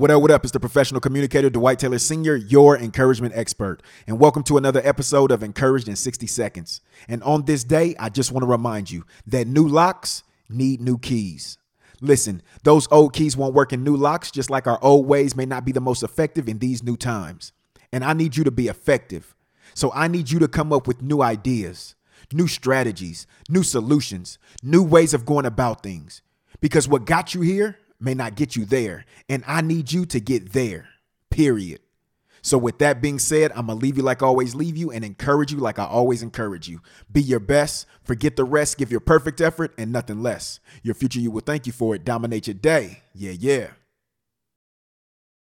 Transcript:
What up, what up? It's the professional communicator, Dwight Taylor Sr., your encouragement expert. And welcome to another episode of Encouraged in 60 Seconds. And on this day, I just want to remind you that new locks need new keys. Listen, those old keys won't work in new locks, just like our old ways may not be the most effective in these new times. And I need you to be effective. So I need you to come up with new ideas, new strategies, new solutions, new ways of going about things. Because what got you here may not get you there. And I need you to get there, period. So, with that being said, I'm going to leave you like I always leave you and encourage you like I always encourage you. Be your best, forget the rest, give your perfect effort and nothing less. Your future, you will thank you for it. Dominate your day. Yeah, yeah.